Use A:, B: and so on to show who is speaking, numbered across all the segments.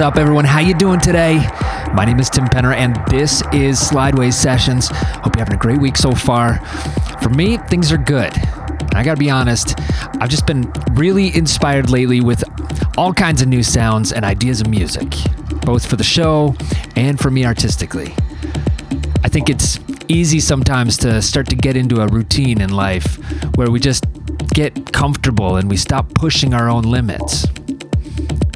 A: Up, everyone? How you doing today? My name is Tim Penner, and this is Slideways Sessions. Hope you're having a great week so far. For me, things are good. I gotta be honest, I've just been really inspired lately with all kinds of new sounds and ideas of music, both for the show and for me artistically. I think it's easy sometimes to start to get into a routine in life where we just get comfortable and we stop pushing our own limits.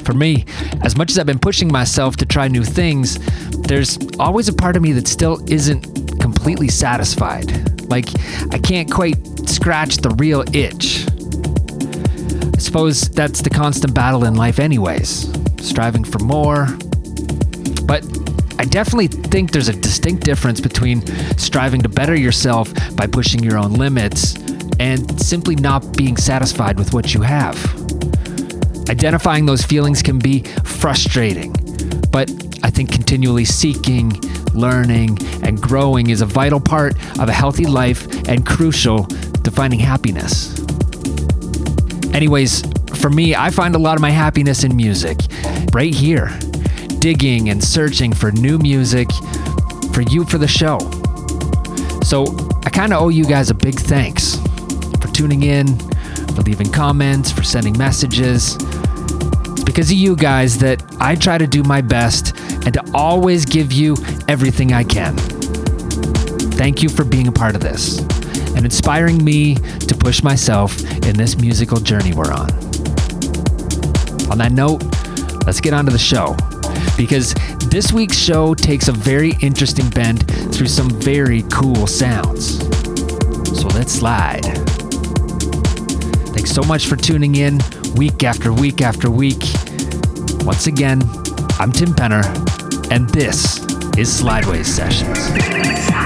A: For me, as much as I've been pushing myself to try new things, there's always a part of me that still isn't completely satisfied. Like, I can't quite scratch the real itch. I suppose that's the constant battle in life, anyways, striving for more. But I definitely think there's a distinct difference between striving to better yourself by pushing your own limits and simply not being satisfied with what you have. Identifying those feelings can be frustrating, but I think continually seeking, learning, and growing is a vital part of a healthy life and crucial to finding happiness. Anyways, for me, I find a lot of my happiness in music, right here, digging and searching for new music for you for the show. So I kind of owe you guys a big thanks for tuning in, for leaving comments, for sending messages. Because of you guys that I try to do my best and to always give you everything I can. Thank you for being a part of this and inspiring me to push myself in this musical journey we're on. On that note, let's get on to the show because this week's show takes a very interesting bend through some very cool sounds. So let's slide. Thanks so much for tuning in week after week after week. Once again, I'm Tim Penner, and this is Slideways Sessions.